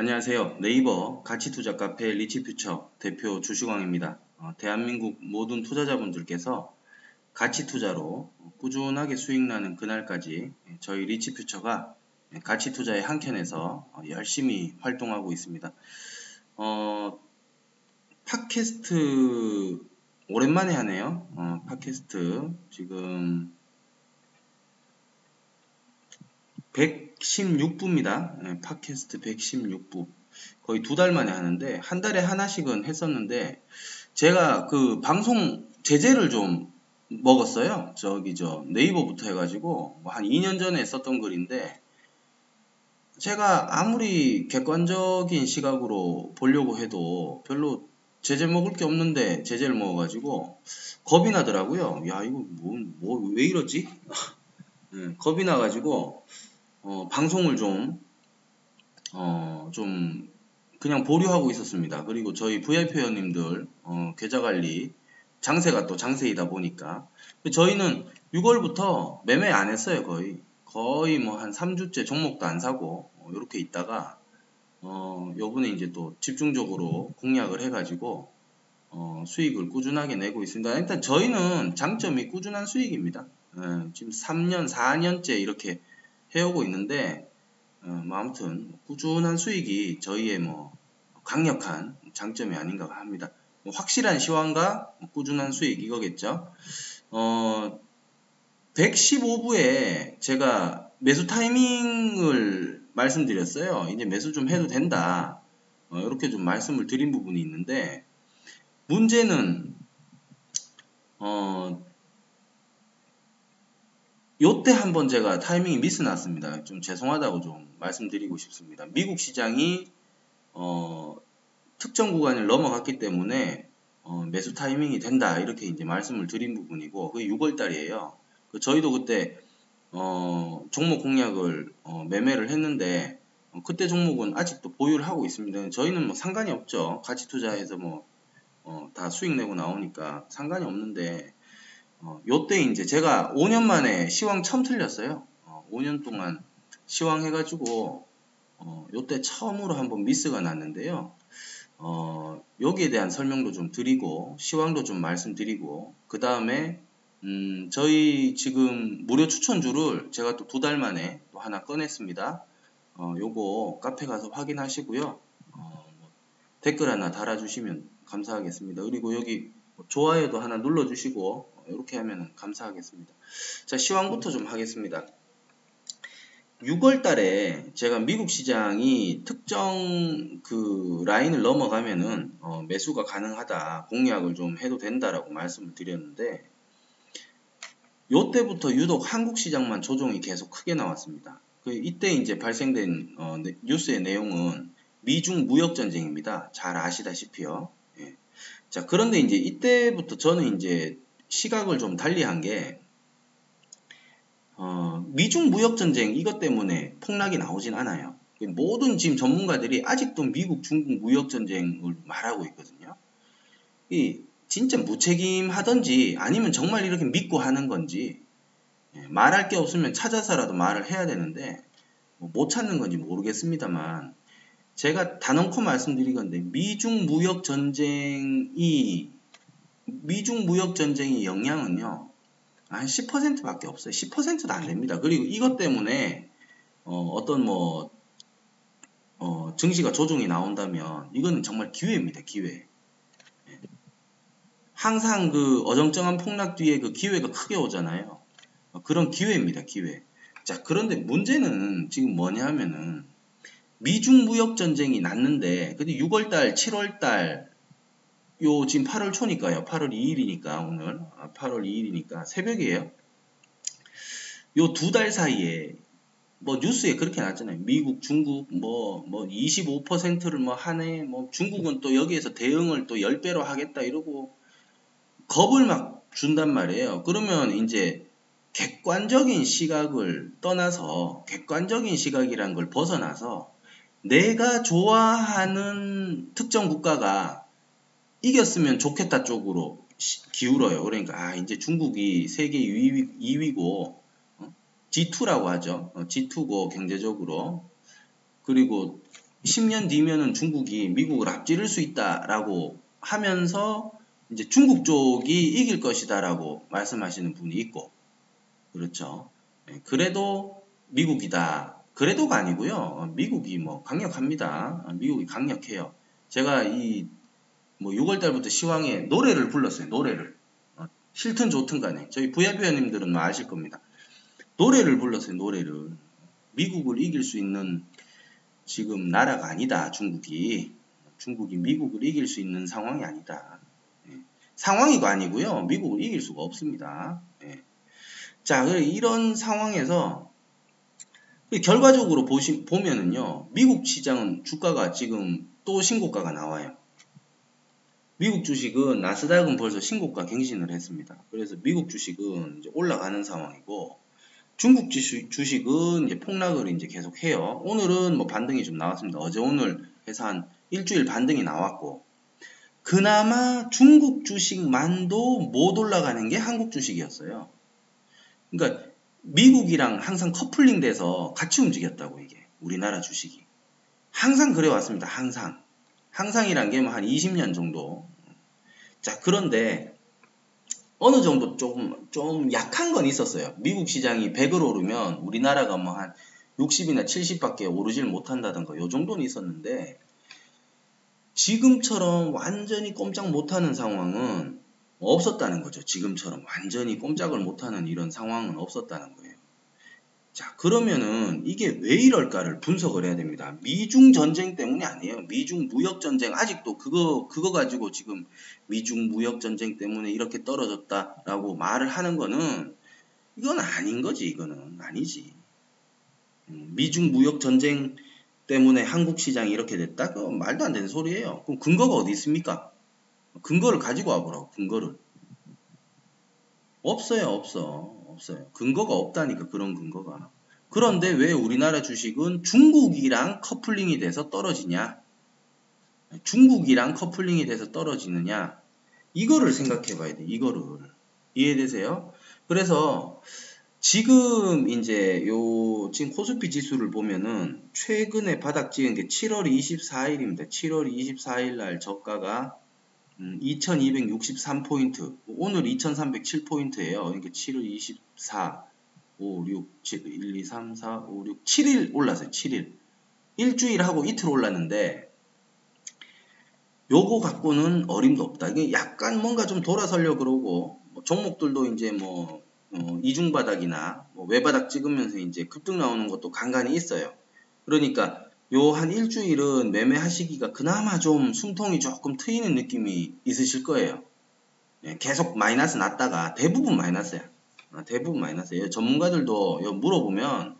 안녕하세요. 네이버 가치투자 카페 리치퓨처 대표 주시광입니다. 어, 대한민국 모든 투자자분들께서 가치투자로 꾸준하게 수익 나는 그날까지 저희 리치퓨처가 가치투자의 한켠에서 열심히 활동하고 있습니다. 어, 팟캐스트 오랜만에 하네요. 어, 팟캐스트 지금 116부입니다. 네, 팟캐스트 116부. 거의 두 달 만에 하는데 한 달에 하나씩은 했었는데 제가 그 방송 제재를 좀 먹었어요. 저기 저 네이버부터 해가지고 뭐한 2년 전에 썼던 글인데 제가 아무리 객관적인 시각으로 보려고 해도 별로 제재 먹을 게 없는데 제재를 먹어가지고 겁이 나더라고요. 야 이거 뭐 뭐 왜 이러지? 네, 겁이 나가지고 어, 방송을 좀, 어, 좀, 그냥 보류하고 있었습니다. 그리고 저희 VIP 회원님들, 어, 계좌 관리, 장세가 또 장세이다 보니까. 저희는 6월부터 매매 안 했어요, 거의. 거의 뭐 한 3주째 종목도 안 사고, 어, 이렇게 있다가, 어, 요번에 이제 또 집중적으로 공략을 해가지고, 어, 수익을 꾸준하게 내고 있습니다. 일단 저희는 장점이 꾸준한 수익입니다. 예, 지금 3년, 4년째 이렇게 해오고 있는데 어, 뭐 아무튼 꾸준한 수익이 저희의 뭐 강력한 장점이 아닌가 합니다. 뭐 확실한 시황과 꾸준한 수익 이거겠죠. 어, 115부에 제가 매수 타이밍을 말씀드렸어요. 이제 매수 좀 해도 된다. 어, 이렇게 좀 말씀을 드린 부분이 있는데 문제는 어, 요때 한번 제가 타이밍이 미스 났습니다. 좀 죄송하다고 좀 말씀드리고 싶습니다. 미국 시장이 어, 특정 구간을 넘어갔기 때문에 어, 매수 타이밍이 된다 이렇게 이제 말씀을 드린 부분이고 그게 6월 달이에요. 그 저희도 그때 어, 종목 공략을 어, 매매를 했는데 어, 그때 종목은 아직도 보유를 하고 있습니다. 저희는 뭐 상관이 없죠. 가치 투자해서 뭐 다 수익 내고 나오니까 상관이 없는데 어, 요때 이제 제가 5년 만에 시황 처음 틀렸어요. 어, 5년 동안 시황 해가지고 어, 요때 처음으로 한번 미스가 났는데요. 어, 여기에 대한 설명도 좀 드리고 시황도 좀 말씀드리고 그 다음에 음, 저희 지금 무료 추천주를 제가 또 두 달 만에 또 하나 꺼냈습니다. 어, 요거 카페 가서 확인하시고요. 어, 뭐 댓글 하나 달아주시면 감사하겠습니다. 그리고 여기 좋아요도 하나 눌러주시고 이렇게 하면 감사하겠습니다. 자, 시황부터 좀 하겠습니다. 6월 달에 제가 미국 시장이 특정 그 라인을 넘어가면은 어, 매수가 가능하다 공략을 좀 해도 된다라고 말씀을 드렸는데 요때부터 유독 한국 시장만 조정이 계속 크게 나왔습니다. 그 이때 이제 발생된 어, 뉴스의 내용은 미중 무역 전쟁입니다. 잘 아시다시피요. 예. 자 그런데 이제 이때부터 저는 이제 시각을 좀 달리한 게 어, 미중 무역 전쟁 이것 때문에 폭락이 나오진 않아요. 모든 지금 전문가들이 아직도 미국 중국 무역 전쟁을 말하고 있거든요. 이 진짜 무책임하던지 아니면 정말 이렇게 믿고 하는 건지 예, 말할 게 없으면 찾아서라도 말을 해야 되는데 뭐못 찾는 건지 모르겠습니다만 제가 단언코 말씀드리건데 미중 무역 전쟁이 미중 무역 전쟁의 영향은요. 한 10%밖에 없어요. 10%도 안 됩니다. 그리고 이것 때문에 어, 떤뭐 어, 증시가 조정이 나온다면 이거는 정말 기회입니다. 기회. 예. 항상 그 어정쩡한 폭락 뒤에 그 기회가 크게 오잖아요. 어, 그런 기회입니다. 기회. 자, 그런데 문제는 지금 뭐냐 하면은 미중 무역 전쟁이 났는데 근데 6월 달, 7월 달 요 지금 8월 초니까요. 8월 2일이니까 오늘 8월 아, 2일이니까 새벽이에요. 요 두 달 사이에 뭐 뉴스에 그렇게 났잖아요. 미국, 중국 뭐 뭐 25%를 뭐 하네. 뭐 중국은 또 여기에서 대응을 또 10배로 하겠다 이러고 겁을 막 준단 말이에요. 그러면 이제 객관적인 시각을 떠나서 객관적인 시각이란 걸 벗어나서 내가 좋아하는 특정 국가가 이겼으면 좋겠다 쪽으로 기울어요. 그러니까 아 이제 중국이 세계 2위, 2위고 어? G2라고 하죠. 어, G2고 경제적으로 그리고 10년 뒤면은 중국이 미국을 앞지를 수 있다라고 하면서 이제 중국 쪽이 이길 것이다라고 말씀하시는 분이 있고 그렇죠. 예, 그래도 미국이다. 그래도가 아니고요. 미국이 뭐 강력합니다. 미국이 강력해요. 제가 이 뭐 6월 달부터 시황에 노래를 불렀어요. 노래를. 어, 싫든 좋든 간에. 저희 부야부야님들은 뭐 아실 겁니다. 노래를 불렀어요. 노래를. 미국을 이길 수 있는 지금 나라가 아니다. 중국이. 중국이 미국을 이길 수 있는 상황이 아니다. 예. 상황이고 아니고요. 미국을 이길 수가 없습니다. 예. 자, 이런 상황에서 결과적으로 보시, 보면은요, 미국 시장은 주가가 지금 또 신고가가 나와요. 미국 주식은 나스닥은 벌써 신고가 갱신을 했습니다. 그래서 미국 주식은 올라가는 상황이고 중국 주식, 주식은 이제 폭락을 이제 계속 해요. 오늘은 뭐 반등이 좀 나왔습니다. 어제 오늘 해서 한 일주일 반등이 나왔고 그나마 중국 주식만도 못 올라가는 게 한국 주식이었어요. 그러니까 미국이랑 항상 커플링 돼서 같이 움직였다고 이게 우리나라 주식이 항상 그래 왔습니다. 항상 항상이란 게뭐한 20년 정도 자 그런데 어느 정도 조금 좀 약한 건 있었어요. 미국 시장이 100을 오르면 우리나라가 뭐 한 60이나 70밖에 오르질 못한다던가 요 정도는 있었는데 지금처럼 완전히 꼼짝 못하는 상황은 없었다는 거죠. 지금처럼 완전히 꼼짝을 못하는 이런 상황은 없었다는 거예요. 자, 그러면은 이게 왜 이럴까를 분석을 해야 됩니다. 미중 전쟁 때문이 아니에요. 미중 무역 전쟁 아직도 그거 그거 가지고 지금 미중 무역 전쟁 때문에 이렇게 떨어졌다라고 말을 하는 거는 이건 아닌 거지. 이거는 아니지. 음, 미중 무역 전쟁 때문에 한국 시장이 이렇게 됐다? 그 말도 안 되는 소리예요. 그럼 근거가 어디 있습니까? 근거를 가지고 와보라고, 근거를. 없어요, 없어. 없어요. 근거가 없다니까, 그런 근거가. 그런데 왜 우리나라 주식은 중국이랑 커플링이 돼서 떨어지냐? 중국이랑 커플링이 돼서 떨어지느냐? 이거를 생각해 봐야 돼, 이거를. 이해되세요? 그래서 지금 이제 요 지금 코스피 지수를 보면은 최근에 바닥 찍은 게 7월 24일입니다. 7월 24일 날 저가가 음, 2263포인트. 오늘 2307포인트예요. 그러니까 7월 24, 5, 6, 7, 1, 2, 3, 4, 5, 6, 7일 올랐어요. 7일. 일주일 하고 이틀 올랐는데 요거 갖고는 어림도 없다. 이게 약간 뭔가 좀 돌아서려 그러고 뭐 종목들도 이제 뭐 어, 이중바닥이나 뭐 외바닥 찍으면서 이제 급등 나오는 것도 간간히 있어요. 그러니까 요 한 일주일은 매매하시기가 그나마 좀 숨통이 조금 트이는 느낌이 있으실 거예요. 예, 계속 마이너스 났다가 대부분 마이너스야. 아, 대부분 마이너스예요. 전문가들도 물어보면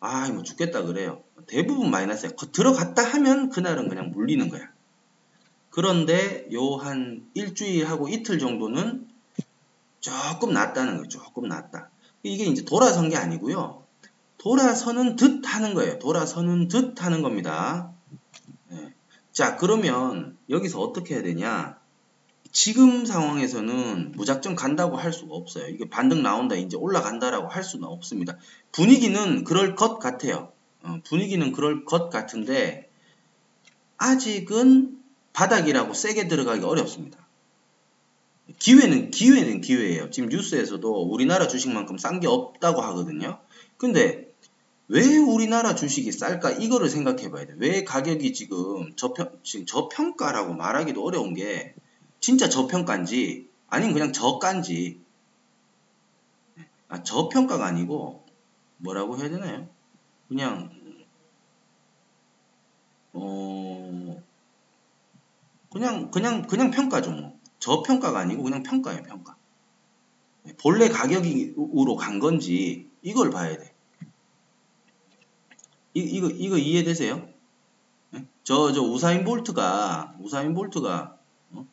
아, 뭐 죽겠다 그래요. 대부분 마이너스야. 들어갔다 하면 그날은 그냥 물리는 거야. 그런데 요 한 일주일하고 이틀 정도는 조금 낫다는 거예요. 조금 낫다. 이게 이제 돌아선 게 아니고요. 돌아서는 듯 하는 거예요. 돌아서는 듯 하는 겁니다. 네. 자, 그러면 여기서 어떻게 해야 되냐? 지금 상황에서는 무작정 간다고 할 수가 없어요. 이게 반등 나온다, 이제 올라간다라고 할 수는 없습니다. 분위기는 그럴 것 같아요. 어, 분위기는 그럴 것 같은데, 아직은 바닥이라고 세게 들어가기 어렵습니다. 기회는 기회는 기회예요. 지금 뉴스에서도 우리나라 주식만큼 싼 게 없다고 하거든요. 근데 왜 우리나라 주식이 쌀까 이거를 생각해 봐야 돼. 왜 가격이 지금 저평 지금 저평가라고 말하기도 어려운 게 진짜 저평가인지 아니면 그냥 저가인지 아, 저평가가 아니고 뭐라고 해야 되나요? 그냥 어 그냥 그냥 그냥 평가죠 뭐. 저평가가 아니고 그냥 평가예요, 평가. 본래 가격으로 간 건지 이걸 봐야 돼. 이, 이거, 이거 이해되세요? 네? 저, 저 우사인 볼트가, 우사인 볼트가, 어?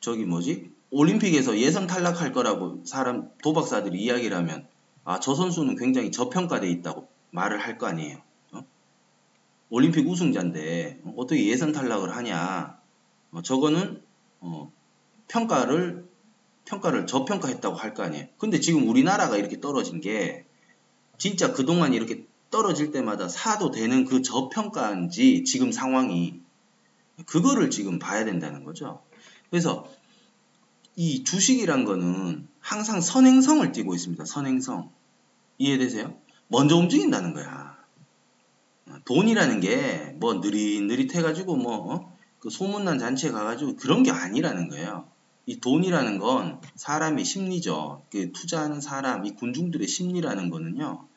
저기 뭐지? 올림픽에서 예선 탈락할 거라고 사람, 도박사들이 이야기를 하면, 아, 저 선수는 굉장히 저평가돼 있다고 말을 할 거 아니에요. 어? 올림픽 우승자인데, 어떻게 예선 탈락을 하냐. 어, 저거는 어, 평가를 평가를 저평가했다고 할 거 아니에요. 근데 지금 우리나라가 이렇게 떨어진 게 진짜 그동안 이렇게 떨어질 때마다 사도 되는 그 저평가인지 지금 상황이 그거를 지금 봐야 된다는 거죠. 그래서 이 주식이란 거는 항상 선행성을 띠고 있습니다. 선행성. 이해되세요? 먼저 움직인다는 거야. 돈이라는 게 뭐 느릿느릿해가지고 뭐그 어? 소문난 잔치에 가가지고 그런 게 아니라는 거예요. 이 돈이라는 건 사람의 심리죠. 그 투자하는 사람, 이 군중들의 심리라는 거는요.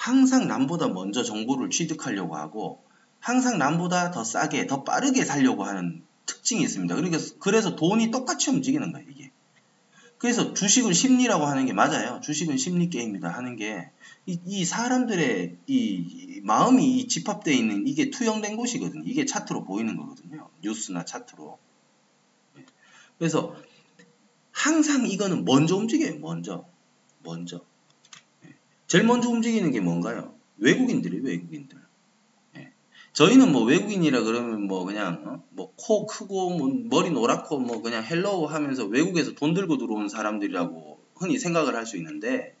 항상 남보다 먼저 정보를 취득하려고 하고 항상 남보다 더 싸게, 더 빠르게 살려고 하는 특징이 있습니다. 그러니까 그래서 돈이 똑같이 움직이는 거예요, 이게. 그래서 주식은 심리라고 하는 게 맞아요. 주식은 심리 게임이다 하는 게 이, 이 사람들의 이 마음이 집합되어 있는 이게 투영된 곳이거든요. 이게 차트로 보이는 거거든요. 뉴스나 차트로. 그래서 항상 이거는 먼저 움직여요. 먼저. 먼저. 제일 먼저 움직이는 게 뭔가요? 외국인들이 외국인들. 예. 저희는 뭐 외국인이라 그러면 뭐 그냥 어? 뭐 코 크고 뭐 머리 노랗고 뭐 그냥 hello 하면서 외국에서 돈 들고 들어온 사람들이라고 흔히 생각을 할 수 있는데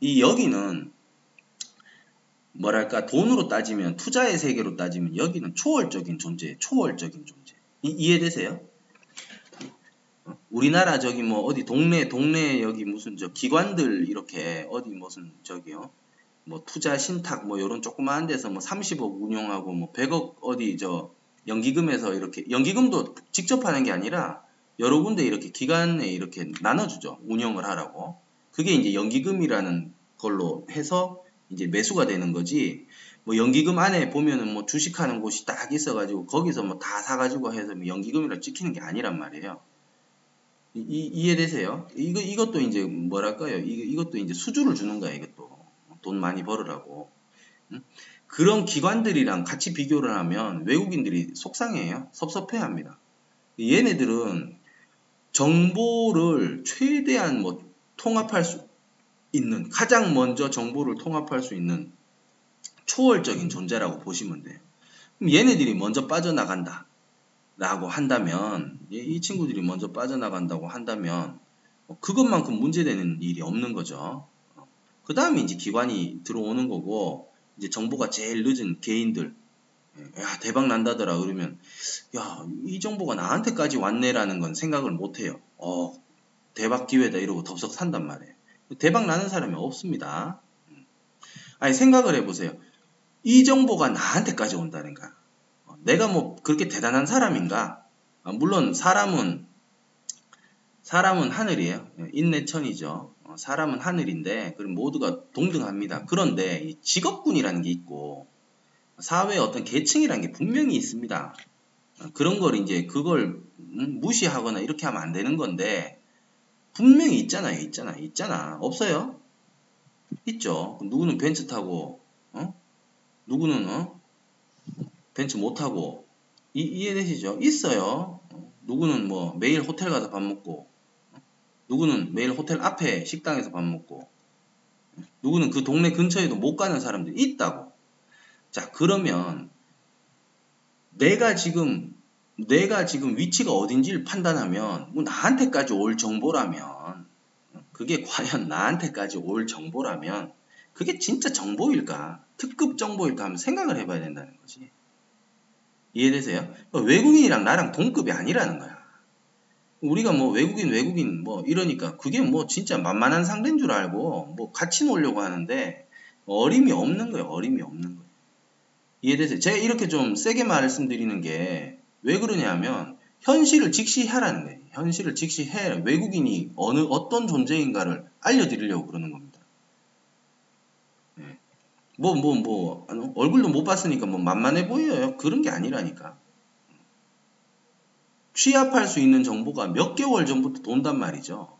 이 여기는 뭐랄까 돈으로 따지면 투자의 세계로 따지면 여기는 초월적인 존재, 초월적인 존재. 이, 이해되세요? 우리나라 저기 뭐 어디 동네 동네 여기 무슨 저 기관들 이렇게 어디 무슨 저기요? 뭐 투자 신탁 뭐 요런 조그마한 데서 뭐 30억 운용하고 뭐 100억 어디 저 연기금에서 이렇게 연기금도 직접 하는 게 아니라 여러 군데 이렇게 기관에 이렇게 나눠주죠. 운영을 하라고. 그게 이제 연기금이라는 걸로 해서 이제 매수가 되는 거지. 뭐 연기금 안에 보면은 뭐 주식하는 곳이 딱 있어가지고 거기서 뭐 다 사가지고 해서 뭐 연기금이라 찍히는 게 아니란 말이에요. 이, 이해되세요? 이거, 이것도 이제 뭐랄까요? 이, 이것도 이제 수주를 주는 거야, 이것도. 돈 많이 벌으라고. 응? 그런 기관들이랑 같이 비교를 하면 외국인들이 속상해요. 섭섭해 합니다. 얘네들은 정보를 최대한 뭐 통합할 수 있는, 가장 먼저 정보를 통합할 수 있는 초월적인 존재라고 보시면 돼요. 그럼 얘네들이 먼저 빠져나간다. 라고 한다면 이 친구들이 먼저 빠져나간다고 한다면 뭐 그것만큼 문제되는 일이 없는 거죠. 그 다음에 이제 기관이 들어오는 거고 이제 정보가 제일 늦은 개인들 야 대박 난다더라 그러면 야 이 정보가 나한테까지 왔네라는 건 생각을 못해요. 어 대박 기회다 이러고 덥석 산단 말이에요. 대박 나는 사람이 없습니다. 아니 생각을 해보세요. 이 정보가 나한테까지 온다는 거야. 내가 뭐 그렇게 대단한 사람인가? 아, 물론 사람은 사람은 하늘이에요. 인내천이죠. 어, 사람은 하늘인데 그럼 모두가 동등합니다. 그런데 직업군이라는 게 있고 사회의 어떤 계층이라는 게 분명히 있습니다. 어, 그런 걸 이제 그걸 음, 무시하거나 이렇게 하면 안 되는 건데 분명히 있잖아요. 있잖아. 있잖아. 없어요? 있죠. 누구는 벤츠 타고 어? 누구는 어? 벤츠 못하고 이, 이해되시죠? 있어요. 누구는 뭐 매일 호텔 가서 밥 먹고 누구는 매일 호텔 앞에 식당에서 밥 먹고 누구는 그 동네 근처에도 못 가는 사람들이 있다고. 자 그러면 내가 지금 내가 지금 위치가 어딘지를 판단하면 뭐 나한테까지 올 정보라면 그게 과연 나한테까지 올 정보라면 그게 진짜 정보일까 특급 정보일까 하면 생각을 해봐야 된다는 거지. 이해되세요? 그러니까 외국인이랑 나랑 동급이 아니라는 거야. 우리가 뭐 외국인 외국인 뭐 이러니까 그게 뭐 진짜 만만한 상대인 줄 알고 뭐 같이 놀려고 하는데 어림이 없는 거예요. 어림이 없는 거예요. 이해되세요? 제가 이렇게 좀 세게 말씀드리는 게 왜 그러냐면 현실을 직시하라는 거예요. 현실을 직시해 외국인이 어느 어떤 존재인가를 알려드리려고 그러는 겁니다. 뭐, 뭐, 뭐, 얼굴도 못 봤으니까 뭐 만만해 보여요. 그런 게 아니라니까. 취합할 수 있는 정보가 몇 개월 전부터 돈단 말이죠.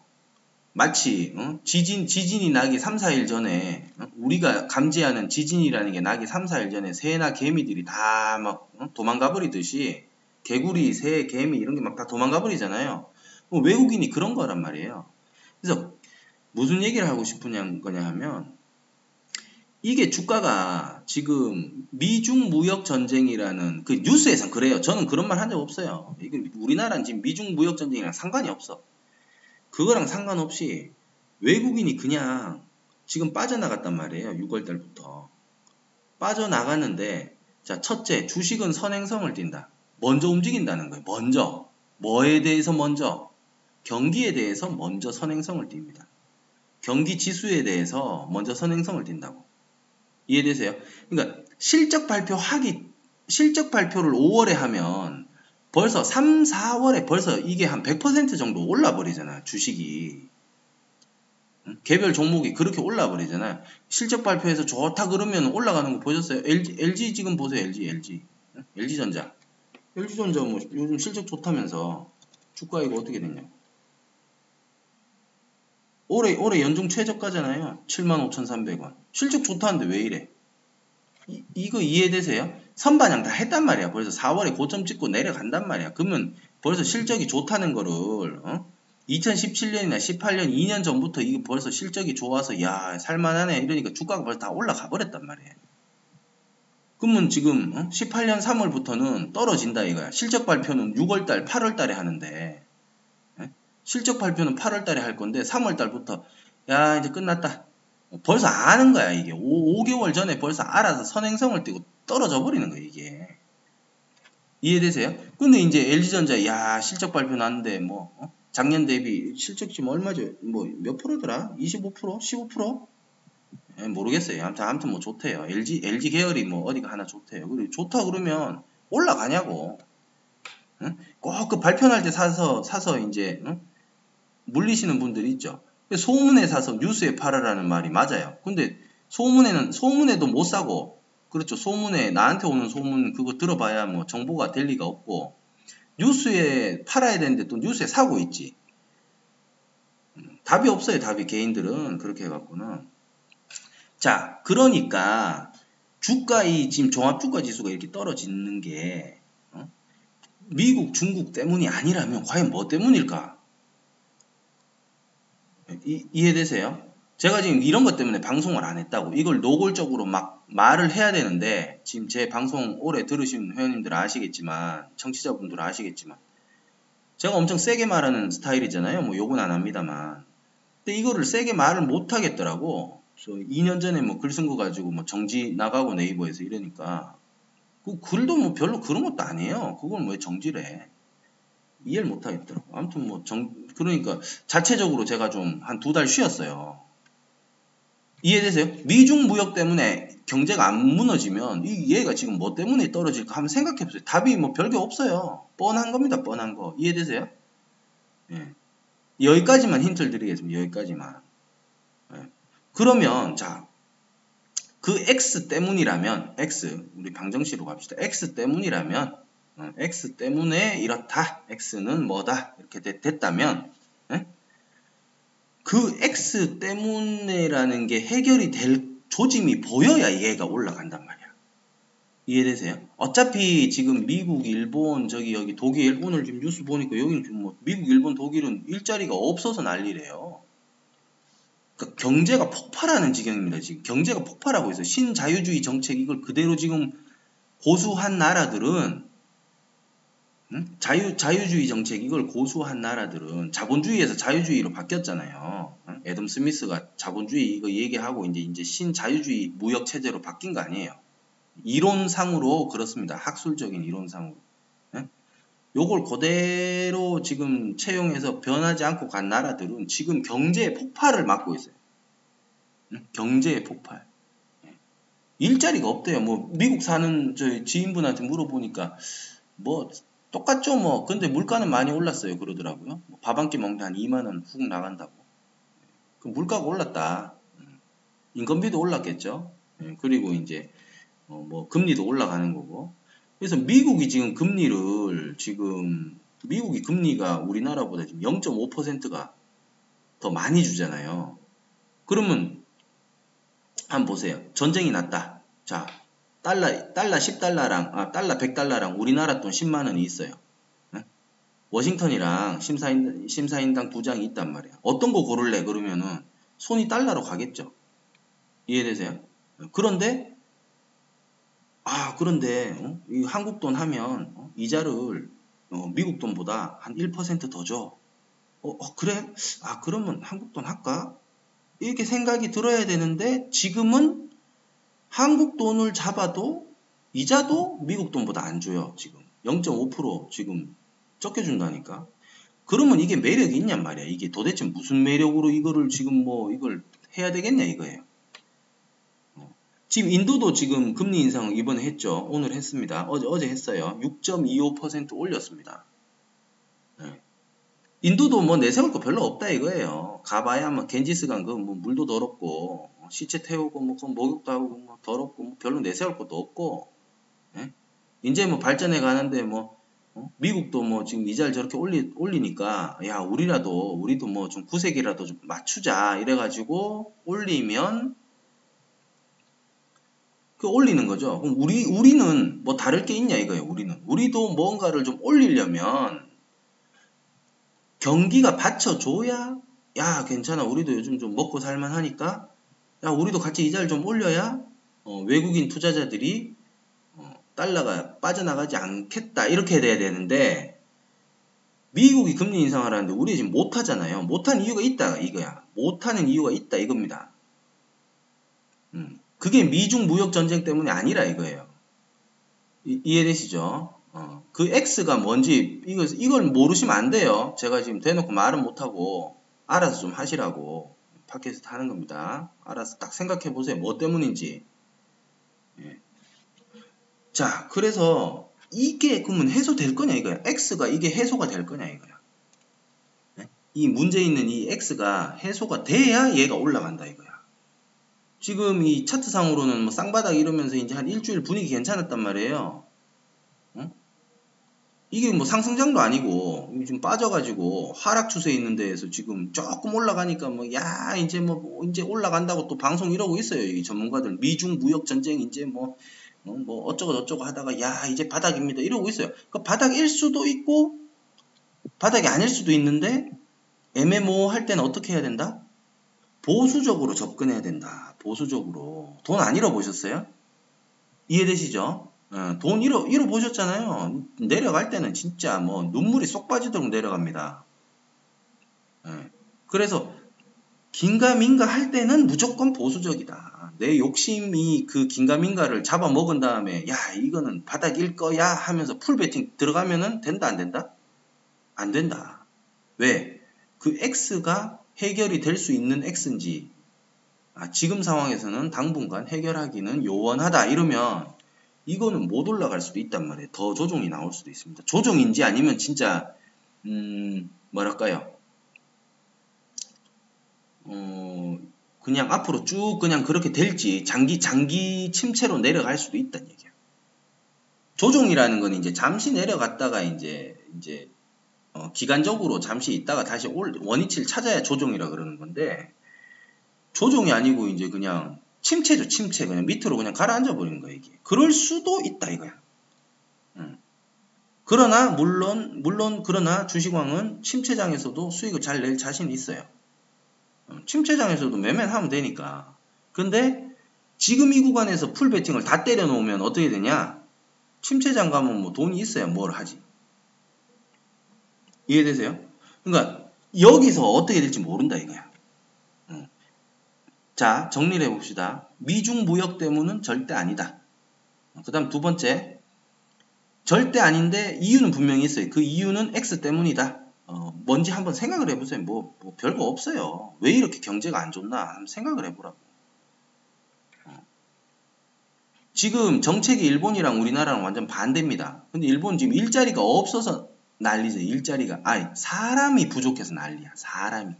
마치 어? 지진 지진이 나기 3, 4일 전에 어? 우리가 감지하는 지진이라는 게 나기 3, 4일 전에 새나 개미들이 다막 어? 도망가 버리듯이 개구리, 새, 개미 이런 게 막 다 도망가 버리잖아요. 뭐 외국인이 그런 거란 말이에요. 그래서 무슨 얘기를 하고 싶으냐 거냐 하면 이게 주가가 지금 미중 무역 전쟁이라는 그 뉴스에선 그래요. 저는 그런 말 한 적 없어요. 이게 우리나라는 지금 미중 무역 전쟁이랑 상관이 없어. 그거랑 상관없이 외국인이 그냥 지금 빠져나갔단 말이에요. 6월 달부터. 빠져나갔는데 자 첫째 주식은 선행성을 띈다. 먼저 움직인다는 거예요. 먼저 뭐에 대해서 먼저 경기에 대해서 먼저 선행성을 띱니다. 경기 지수에 대해서 먼저 선행성을 띈다고. 이해되세요? 그러니까 실적 발표하기 실적 발표를 5월에 하면 벌써 3, 4월에 벌써 이게 한 100% 정도 올라 버리잖아요. 주식이. 개별 종목이 그렇게 올라 버리잖아요. 실적 발표해서 좋다 그러면 올라가는 거 보셨어요? LG, LG 지금 보세요. LG, LG. LG전자. LG전자 뭐 요즘 실적 좋다면서 주가 이거 어떻게 됐냐? 올해 올해 연중 최저가잖아요. 75,300원. 실적 좋다는데 왜 이래? 이, 이거 이해되세요? 선반영 다 했단 말이야. 벌써 4월에 고점 찍고 내려간단 말이야. 그러면 벌써 실적이 좋다는 거를 어? 2017년이나 18년 2년 전부터 이게 벌써 실적이 좋아서 야 살만하네 이러니까 주가가 벌써 다 올라가 버렸단 말이에요. 그러면 지금 어? 18년 3월부터는 떨어진다 이거야. 실적 발표는 6월달, 8월달에 하는데 에? 실적 발표는 8월 달에 할 건데 3월 달부터 야 이제 끝났다. 벌써 아는 거야 이게 5, 5개월 전에 벌써 알아서 선행성을 띄고 떨어져 버리는 거야 이게 이해되세요? 근데 이제 LG전자 야 실적 발표 났는데 뭐 어? 작년 대비 실적 지금 얼마죠? 뭐 몇 프로더라? 25%? 15%? 예, 모르겠어요. 아무튼 아무튼 뭐 좋대요. LG LG 계열이 뭐 어디가 하나 좋대요. 그리고 좋다 그러면 올라가냐고. 응? 꼭그 발표 날 때 사서 사서 이제 응? 물리시는 분들 있죠. 소문에 사서 뉴스에 팔아라는 말이 맞아요. 근데 소문에는 소문에도 못 사고 그렇죠. 소문에 나한테 오는 소문 그거 들어봐야 뭐 정보가 될 리가 없고 뉴스에 팔아야 되는데 또 뉴스에 사고 있지. 음, 답이 없어요. 답이 개인들은 그렇게 해갖고는 자 그러니까 주가 이 지금 종합주가 지수가 이렇게 떨어지는 게 어? 미국 중국 때문이 아니라면 과연 뭐 때문일까? 이, 이해되세요? 제가 지금 이런 것 때문에 방송을 안 했다고. 이걸 노골적으로 막 말을 해야 되는데 지금 제 방송 오래 들으신 회원님들 아시겠지만 청취자분들 아시겠지만 제가 엄청 세게 말하는 스타일이잖아요. 뭐 욕은 안 합니다만. 근데 이거를 세게 말을 못 하겠더라고. 저 2년 전에 뭐 글 쓴 거 가지고 뭐 정지 나가고 네이버에서 이러니까. 그 글도 뭐 별로 그런 것도 아니에요. 그걸 왜 정지를 해 이해를 못 하겠더라고 아무튼 뭐 정, 그러니까 자체적으로 제가 좀 한 두 달 쉬었어요 이해되세요? 미중 무역 때문에 경제가 안 무너지면 이 얘가 지금 뭐 때문에 떨어질까 한번 생각해 보세요. 답이 뭐 별게 없어요. 뻔한 겁니다. 뻔한 거. 이해되세요? 예. 여기까지만 힌트를 드리겠습니다. 여기까지만. 예. 그러면 자, 그 X 때문이라면 X 우리 방정식으로 갑시다. X 때문이라면 어, X 때문에 이렇다. X는 뭐다. 이렇게 됐, 다면 예? 그 X 때문에라는 게 해결이 될 조짐이 보여야 얘가 올라간단 말이야. 이해되세요? 어차피 지금 미국, 일본, 저기 여기 독일 오늘 지금 뉴스 보니까 여기는 지금 뭐 미국, 일본, 독일은 일자리가 없어서 난리래요. 그러니까 경제가 폭발하는 지경입니다. 지금 경제가 폭발하고 있어요. 신자유주의 정책 이걸 그대로 지금 고수한 나라들은 자유, 자유주의 정책 이걸 고수한 나라들은 자본주의에서 자유주의로 바뀌었잖아요. 애덤 스미스가 자본주의 이거 얘기하고 이제 이제 신자유주의 무역 체제로 바뀐 거 아니에요. 이론상으로 그렇습니다. 학술적인 이론상으로. 요걸 그대로 지금 채용해서 변하지 않고 간 나라들은 지금 경제의 폭발을 맞고 있어요. 경제의 폭발. 예. 일자리가 없대요. 뭐 미국 사는 저 지인분한테 물어보니까 뭐 똑같죠 뭐. 근데 물가는 많이 올랐어요 그러더라고요. 뭐 밥한 끼 먹는데 한 2만 원 훅 나간다고. 그 물가가 올랐다. 음. 인건비도 올랐겠죠. 예, 그리고 이제 어, 뭐 금리도 올라가는 거고. 그래서 미국이 지금 금리를 지금 미국이 금리가 우리나라보다 지금 0.5%가 더 많이 주잖아요. 그러면 한번 보세요. 전쟁이 났다. 자 달러, 달러 10달러랑, 아, 달러 100달러랑 우리나라 돈 10만원이 있어요. 네? 워싱턴이랑 심사인, 심사인당 두 장이 있단 말이야. 어떤 거 고를래? 그러면은 손이 달러로 가겠죠. 이해되세요? 그런데, 아, 그런데, 어? 이 한국 돈 하면, 어? 이자를, 어, 미국 돈보다 한 1%더 줘. 어, 어, 그래? 아, 그러면 한국 돈 할까? 이렇게 생각이 들어야 되는데, 지금은 한국 돈을 잡아도 이자도 미국 돈보다 안 줘요. 지금 0.5% 지금 적게 준다니까. 그러면 이게 매력이 있냔 말이야. 이게 도대체 무슨 매력으로 이거를 지금 뭐 이걸 해야 되겠냐 이거예요. 어. 지금 인도도 지금 금리 인상을 이번에 했죠. 오늘 했습니다. 어제, 어제 했어요. 6.25% 올렸습니다. 네. 인도도 뭐 내세울 거 별로 없다 이거예요. 가봐야 뭐 겐지스강 그뭐 물도 더럽고 시체 태우고 뭐 목욕도 하고 뭐 더럽고 뭐 별로 내세울 것도 없고 예? 이제 뭐 발전해 가는데 뭐 어? 미국도 뭐 지금 이자를 저렇게 올리, 올리니까 야 우리라도 우리도 뭐 좀 구색이라도 좀 맞추자 이래가지고 올리면 그 올리는 거죠. 그럼 우리 우리는 뭐 다를 게 있냐 이거예요. 우리는 우리도 뭔가를 좀 올리려면 경기가 받쳐줘야 야 괜찮아 우리도 요즘 좀 먹고 살만 하니까 야 우리도 같이 이자를 좀 올려야 어, 외국인 투자자들이 달러가 빠져나가지 않겠다 이렇게 돼야 되는데 미국이 금리 인상하라는데 우리 지금 못하잖아요. 못한 이유가 있다 이거야. 못하는 이유가 있다 이겁니다. 음, 그게 미중 무역 전쟁 때문이 아니라 이거예요. 이, 해되시죠? 어, 그 X가 뭔지 이거, 이걸 모르시면 안 돼요. 제가 지금 대놓고 말은 못하고 알아서 좀 하시라고 팟캐스트 하는 겁니다. 알아서 딱 생각해 보세요. 뭐 때문인지. 예. 자, 그래서 이게 그러면 해소될 거냐 이거야. x가 이게 해소가 될 거냐 이거야. 네? 이 문제 있는 이 x가 해소가 돼야 얘가 올라간다 이거야. 지금 이 차트상으로는 뭐 쌍바닥 이러면서 이제 한 일주일 분위기 괜찮았단 말이에요. 어? 이게 뭐 상승장도 아니고 지금 빠져가지고 하락 추세에 있는 데에서 지금 조금 올라가니까 뭐 야 이제 뭐 이제 올라간다고 또 방송 이러고 있어요 이 전문가들 미중 무역 전쟁 이제 뭐 어, 뭐 어쩌고 저쩌고 하다가 야 이제 바닥입니다 이러고 있어요. 그 바닥일 수도 있고 바닥이 아닐 수도 있는데 애매모호할 때는 어떻게 해야 된다? 보수적으로 접근해야 된다. 보수적으로 돈 안 잃어보셨어요? 이해되시죠? 어, 돈 잃어, 잃어보셨잖아요. 내려갈 때는 진짜 뭐 눈물이 쏙 빠지도록 내려갑니다. 예. 그래서 긴가민가 할 때는 무조건 보수적이다. 내 욕심이 그 긴가민가를 잡아먹은 다음에 야 이거는 바닥일 거야 하면서 풀 베팅 들어가면은 된다 안 된다? 안 된다. 왜? 그 X가 해결이 될 수 있는 X인지 아, 지금 상황에서는 당분간 해결하기는 요원하다 이러면 이거는 못 올라갈 수도 있단 말이에요. 더 조종이 나올 수도 있습니다. 조종인지 아니면 진짜 음 뭐랄까요? 어, 그냥 앞으로 쭉 그냥 그렇게 될지 장기 장기 침체로 내려갈 수도 있다는 얘기야. 조종이라는 건 이제 잠시 내려갔다가 이제 이제 어, 기간적으로 잠시 있다가 다시 올 원위치를 찾아야 조종이라 그러는 건데 조종이 아니고 이제 그냥 침체죠 침체 그냥 밑으로 그냥 가라앉아 버리는 거야 이게. 그럴 수도 있다 이거야. 음. 그러나 물론 물론 그러나 주식왕은 침체장에서도 수익을 잘 낼 자신이 있어요. 침체장에서도 매매를 하면 되니까. 근데 지금 이 구간에서 풀 배팅을 다 때려 놓으면 어떻게 되냐? 침체장 가면 뭐 돈이 있어야 뭘 하지. 이해되세요? 그러니까 여기서 어떻게 될지 모른다 이거야. 자, 정리를 해봅시다. 미중 무역 때문은 절대 아니다. 그 다음 두 번째. 절대 아닌데 이유는 분명히 있어요. 그 이유는 X 때문이다. 어, 뭔지 한번 생각을 해보세요. 뭐, 뭐 별거 없어요. 왜 이렇게 경제가 안 좋나 한번 생각을 해보라고. 어. 지금 정책이 일본이랑 우리나라랑 완전 반대입니다. 근데 일본 지금 일자리가 없어서 난리죠. 일자리가. 아니, 사람이 부족해서 난리야. 사람이.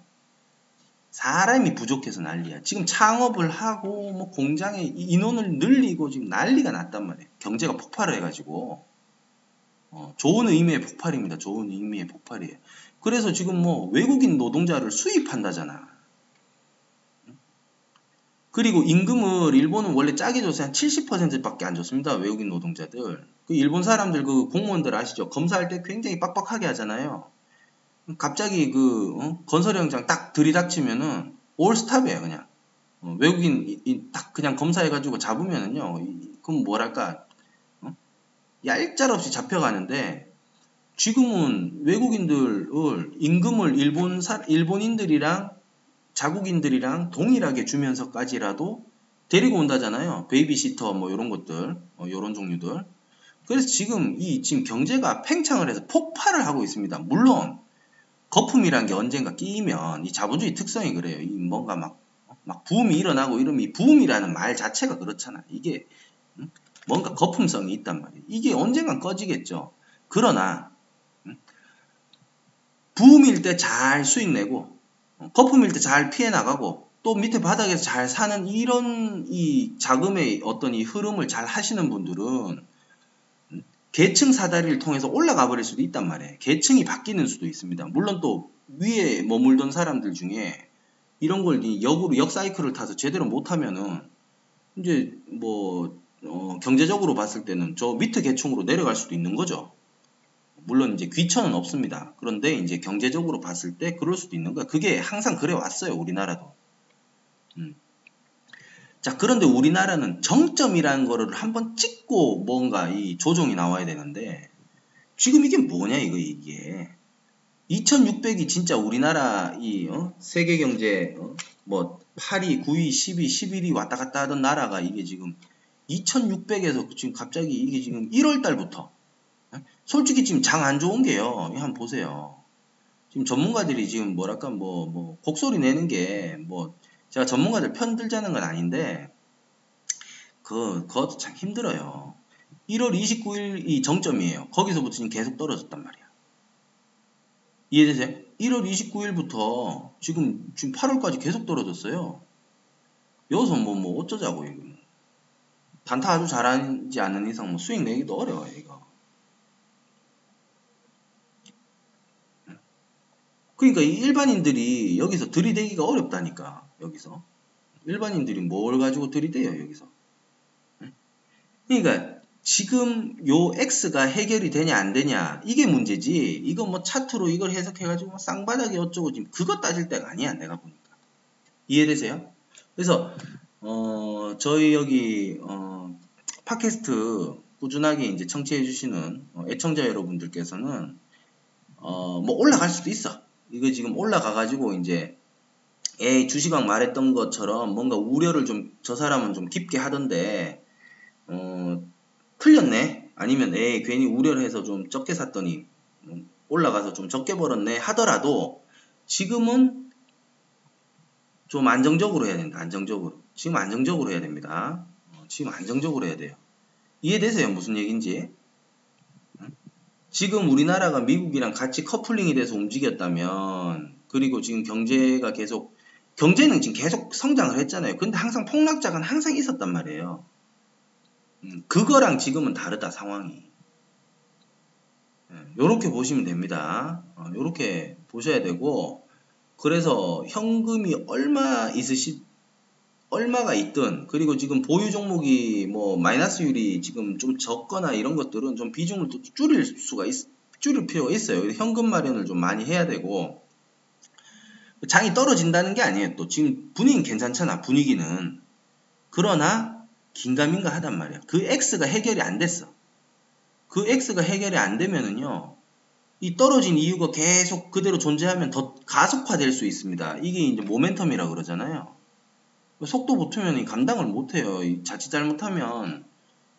사람이 부족해서 난리야. 지금 창업을 하고 뭐 공장에 인원을 늘리고 지금 난리가 났단 말이에요. 경제가 폭발을 해가지고. 어, 좋은 의미의 폭발입니다. 좋은 의미의 폭발이에요. 그래서 지금 뭐 외국인 노동자를 수입한다잖아. 그리고 임금을 일본은 원래 짜게 줘서 한 70%밖에 안 줬습니다. 외국인 노동자들. 그 일본 사람들 그 공무원들 아시죠? 검사할 때 굉장히 빡빡하게 하잖아요. 갑자기 그 어? 건설 현장 딱 들이닥치면은 all stop이에요 그냥. 어, 외국인 이, 이, 딱 그냥 검사해가지고 잡으면은요. 이, 그럼 뭐랄까 얄짤없이 잡혀가는데 지금은 외국인들을 임금을 일본 사, 일본인들이랑 자국인들이랑 동일하게 주면서까지라도 데리고 온다잖아요. 베이비시터 뭐 이런 것들, 어, 이런 종류들. 그래서 지금 이 지금 경제가 팽창을 해서 폭발을 하고 있습니다. 물론 거품이란 게 언젠가 끼면 이 자본주의 특성이 그래요. 이 뭔가 막, 막 부음이 일어나고 이러면 이 부음이라는 말 자체가 그렇잖아. 이게 음? 뭔가 거품성이 있단 말이에요. 이게 언젠간 꺼지겠죠. 그러나 음? 부음일 때 잘 수익 내고 어, 거품일 때 잘 피해 나가고 또 밑에 바닥에서 잘 사는 이런 이 자금의 어떤 이 흐름을 잘 하시는 분들은 음? 계층 사다리를 통해서 올라가 버릴 수도 있단 말이에요. 계층이 바뀌는 수도 있습니다. 물론 또 위에 머물던 사람들 중에 이런 걸 역으로 역 사이클을 타서 제대로 못하면은 이제 뭐 어, 경제적으로 봤을 때는 저 밑에 계층으로 내려갈 수도 있는 거죠. 물론 이제 귀천은 없습니다. 그런데 이제 경제적으로 봤을 때 그럴 수도 있는 거야. 그게 항상 그래 왔어요. 우리나라도. 음. 자, 그런데 우리나라는 정점이라는 거를 한번 찍고 뭔가 이 조정이 나와야 되는데 지금 이게 뭐냐 이거 이게 2600이 진짜 우리나라 이 어? 세계 경제 어? 뭐 8위, 9위, 10위, 11위 왔다 갔다 하던 나라가 이게 지금 2600에서 지금 갑자기 이게 지금 1월 달부터 솔직히 지금 장 안 좋은 게요. 한번 보세요. 지금 전문가들이 지금 뭐랄까 뭐, 뭐, 곡소리 내는 게 뭐, 제가 전문가들 편 들자는 건 아닌데, 그, 그것도 참 힘들어요. 1월 29일이 정점이에요. 거기서부터 지금 계속 떨어졌단 말이야. 이해되세요? 1월 29일부터 지금, 지금 8월까지 계속 떨어졌어요. 여기서 뭐, 뭐, 어쩌자고, 이거. 단타 아주 잘하지 않는 이상 뭐 수익 내기도 어려워요, 이거. 그러니까 이 일반인들이 여기서 들이대기가 어렵다니까 여기서. 일반인들이 뭘 가지고 들이대요 여기서? 그러니까 지금 요 X가 해결이 되냐 안 되냐 이게 문제지. 이거 뭐 차트로 이걸 해석해 가지고 뭐 쌍바닥이 어쩌고 지금 그거 따질 때가 아니야 내가 보니까. 이해되세요? 그래서 어 저희 여기 어 팟캐스트 꾸준하게 이제 청취해 주시는 어, 애청자 여러분들께서는 어 뭐 올라갈 수도 있어 이거 지금 올라가가지고 이제 에 주시방 말했던 것처럼 뭔가 우려를 좀 저 사람은 좀 깊게 하던데 어 틀렸네? 아니면 에 괜히 우려를 해서 좀 적게 샀더니 음, 올라가서 좀 적게 벌었네 하더라도 지금은 좀 안정적으로 해야 된다 안정적으로. 지금 안정적으로 해야 됩니다. 어, 지금 안정적으로 해야 돼요. 이해되세요? 무슨 얘기인지 지금 우리나라가 미국이랑 같이 커플링이 돼서 움직였다면 그리고 지금 경제가 계속 경제는 지금 계속 성장을 했잖아요. 근데 항상 폭락작은 항상 있었단 말이에요. 음, 그거랑 지금은 다르다 상황이. 이렇게 예, 보시면 됩니다. 이렇게 어, 보셔야 되고 그래서 현금이 얼마 있으시 얼마가 있든 그리고 지금 보유 종목이 뭐 마이너스율이 지금 좀 적거나 이런 것들은 좀 비중을 또 줄일 수가 있, 줄일 필요가 있어요. 현금 마련을 좀 많이 해야 되고 장이 떨어진다는 게 아니에요. 또 지금 분위기는 괜찮잖아. 분위기는 그러나 긴가민가 하단 말이야. 그 X가 해결이 안 됐어. 그 X가 해결이 안 되면은요. 이 떨어진 이유가 계속 그대로 존재하면 더 가속화될 수 있습니다. 이게 이제 모멘텀이라 그러잖아요. 속도 붙으면 감당을 못해요. 자칫 잘못하면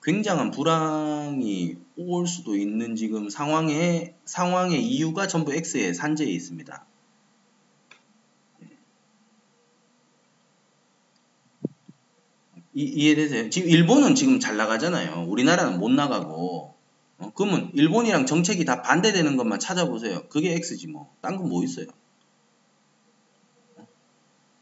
굉장한 불황이 올 수도 있는 지금 상황에 상황의 이유가 전부 X에 산재에 있습니다. 이, 이해되세요? 지금 일본은 지금 잘 나가잖아요. 우리나라는 못 나가고. 어, 그러면 일본이랑 정책이 다 반대되는 것만 찾아보세요. 그게 X지 뭐. 딴 건 뭐 있어요?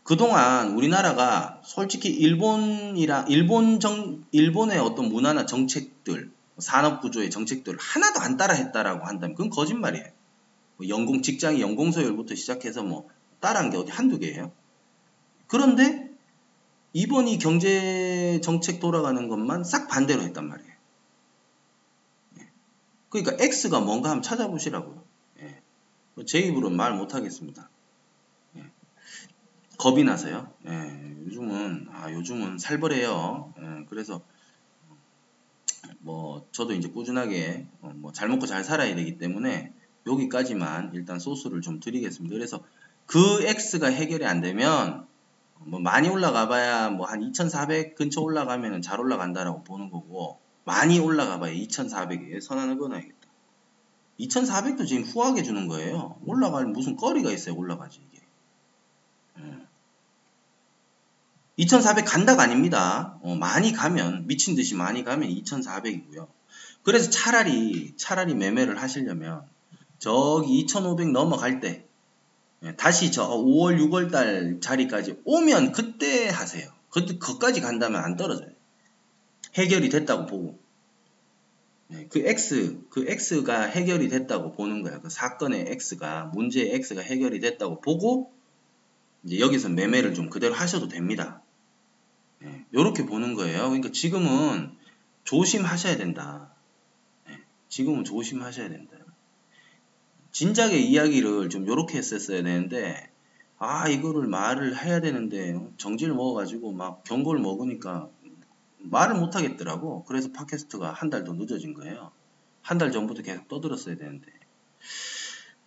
그동안 우리나라가 솔직히 일본이랑 일본 정 일본의 어떤 문화나 정책들 산업 구조의 정책들 하나도 안 따라 했다라고 한다면 그건 거짓말이에요. 뭐 연공 직장이 연공 서열부터 시작해서 뭐 따라한 게 어디 한두 개예요. 그런데 이번 이 경제 정책 돌아가는 것만 싹 반대로 했단 말이에요. 예. 그러니까 X가 뭔가 한번 찾아보시라고요. 예. 제 입으로 말 못하겠습니다. 겁이 나서요. 예, 요즘은 아 요즘은 살벌해요. 예, 그래서 뭐 저도 이제 꾸준하게 어, 뭐잘 먹고 잘 살아야 되기 때문에 여기까지만 일단 소스를 좀 드리겠습니다. 그래서 그 X가 해결이 안 되면 뭐 많이 올라가 봐야 뭐 한 2400 근처 올라가면 잘 올라간다라고 보는 거고 많이 올라가 봐야 2400에 선언을 끊어야겠다. 2400도 지금 후하게 주는 거예요. 올라갈 무슨 거리가 있어요. 올라가지 이게. 2400 간다가 아닙니다. 어, 많이 가면 미친 듯이 많이 가면 2400이고요. 그래서 차라리 차라리 매매를 하시려면 저기 2500 넘어갈 때 예, 다시 저 5월 6월 달 자리까지 오면 그때 하세요. 그때 거까지 간다면 안 떨어져요. 해결이 됐다고 보고 예, 그 X 그 X가 해결이 됐다고 보는 거예요. 그 사건의 X가 문제의 X가 해결이 됐다고 보고 이제 여기서 매매를 좀 그대로 하셔도 됩니다. 이렇게 예, 보는 거예요. 그러니까 지금은 조심하셔야 된다. 예, 지금은 조심하셔야 된다. 진작에 이야기를 좀 이렇게 했었어야 되는데 아 이거를 말을 해야 되는데 정지를 먹어가지고 막 경고를 먹으니까 말을 못 하겠더라고. 그래서 팟캐스트가 한 달 더 늦어진 거예요. 한 달 전부터 계속 떠들었어야 되는데.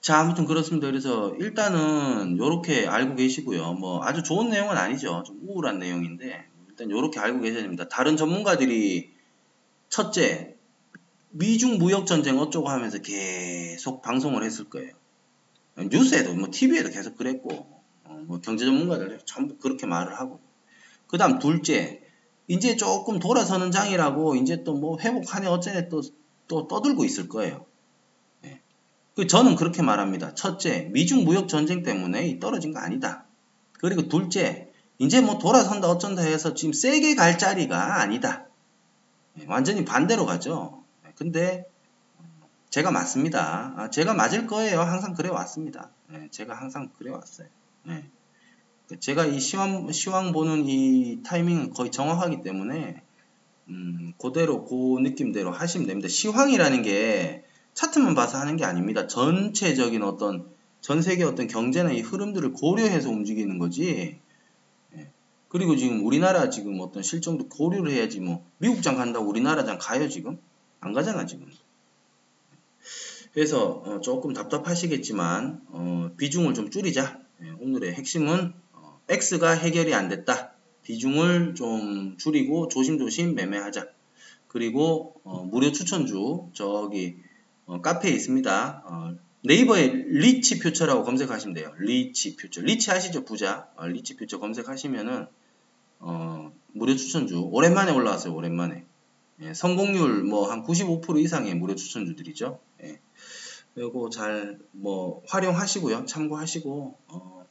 자, 아무튼 그렇습니다. 그래서 일단은 이렇게 알고 계시고요. 뭐 아주 좋은 내용은 아니죠. 좀 우울한 내용인데 일단 이렇게 알고 계셔야 됩니다. 다른 전문가들이 첫째 미중 무역 전쟁 어쩌고 하면서 계속 방송을 했을 거예요. 뉴스에도 뭐 TV에도 계속 그랬고 어, 뭐 경제 전문가들 전부 그렇게 말을 하고 그 다음 둘째 이제 조금 돌아서는 장이라고 이제 또 뭐 회복하네 어쩌네 또, 또 떠들고 있을 거예요. 네. 그 저는 그렇게 말합니다. 첫째 미중 무역 전쟁 때문에 떨어진 거 아니다. 그리고 둘째 이제 뭐 돌아선다 어쩐다 해서 지금 세게 갈 자리가 아니다. 네, 완전히 반대로 가죠. 네, 근데 제가 맞습니다. 아, 제가 맞을 거예요. 항상 그래 왔습니다. 네, 제가 항상 그래 왔어요. 제가 이 시황, 시황 보는 이 타이밍은 거의 정확하기 때문에 음, 그대로 그 느낌대로 하시면 됩니다. 시황이라는 게 차트만 봐서 하는 게 아닙니다. 전체적인 어떤 전 세계 어떤 경제나 이 흐름들을 고려해서 움직이는 거지 그리고 지금 우리나라 지금 어떤 실정도 고려를 해야지 뭐 미국장 간다고 우리나라장 가요 지금? 안 가잖아 지금. 그래서 어 조금 답답하시겠지만 어 비중을 좀 줄이자. 예, 오늘의 핵심은 어 X가 해결이 안 됐다. 비중을 좀 줄이고 조심조심 매매하자. 그리고 어 무료 추천주 저기 어 카페에 있습니다. 어 네이버에 Rich Future라고 검색하시면 돼요. Rich Future. Rich 아시죠? 부자. 어, Rich Future 검색하시면은 어, 무료 추천주 오랜만에 올라왔어요. 오랜만에. 예, 성공률 뭐 한 95% 이상의 무료 추천주들이죠. 예. 요거 잘 뭐 활용하시고요. 참고하시고 어,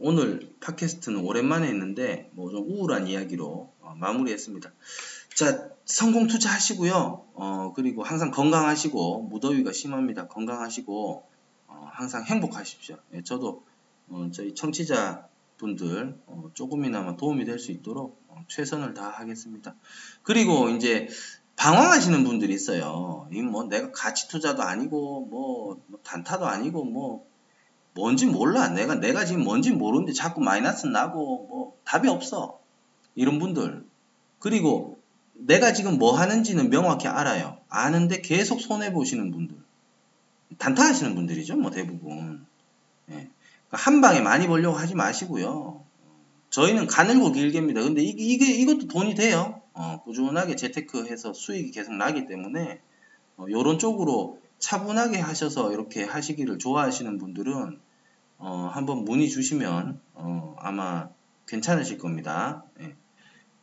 오늘 팟캐스트는 오랜만에 했는데 뭐 좀 우울한 이야기로 어, 마무리했습니다. 자 성공 투자하시고요. 어, 그리고 항상 건강하시고 무더위가 심합니다. 건강하시고 어, 항상 행복하십시오. 예, 저도 어, 저희 청취자 분들 어, 조금이나마 도움이 될 수 있도록 어, 최선을 다하겠습니다. 그리고 이제 방황하시는 분들이 있어요. 이 뭐 내가 가치 투자도 아니고 뭐, 뭐 단타도 아니고 뭐 뭔지 몰라. 내가 내가 지금 뭔지 모르는데 자꾸 마이너스 나고 뭐 답이 없어. 이런 분들. 그리고 내가 지금 뭐 하는지는 명확히 알아요. 아는데 계속 손해 보시는 분들. 단타 하시는 분들이죠. 뭐 대부분. 예. 한 방에 많이 벌려고 하지 마시고요. 저희는 가늘고 길게입니다. 근데 이게, 이게 이것도 돈이 돼요. 어, 꾸준하게 재테크해서 수익이 계속 나기 때문에 어, 이런 쪽으로 차분하게 하셔서 이렇게 하시기를 좋아하시는 분들은 어, 한번 문의 주시면 어, 아마 괜찮으실 겁니다. 예.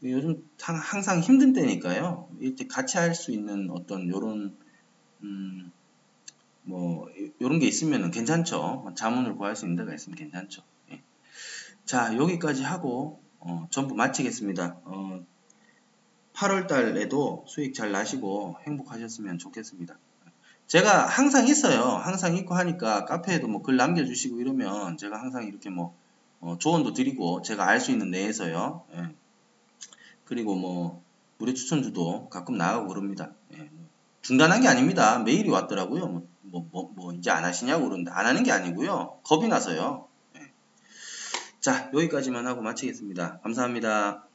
요즘 항상 힘든 때니까요. 이렇게 같이 할 수 있는 어떤 요런 음, 뭐 이런 게 있으면 괜찮죠. 자문을 구할 수 있는 데가 있으면 괜찮죠. 예. 자 여기까지 하고 어, 전부 마치겠습니다. 어, 8월 달에도 수익 잘 나시고 행복하셨으면 좋겠습니다. 제가 항상 있어요. 항상 있고 하니까 카페에도 뭐 글 남겨주시고 이러면 제가 항상 이렇게 뭐 어, 조언도 드리고 제가 알 수 있는 내에서요. 예. 그리고 뭐 무료 추천주도 가끔 나가고 그럽니다. 예. 중단한 게 아닙니다. 메일이 왔더라고요. 뭐, 뭐, 뭐, 뭐 이제 안 하시냐고 그러는데 안 하는 게 아니고요. 겁이 나서요. 네. 자, 여기까지만 하고 마치겠습니다. 감사합니다.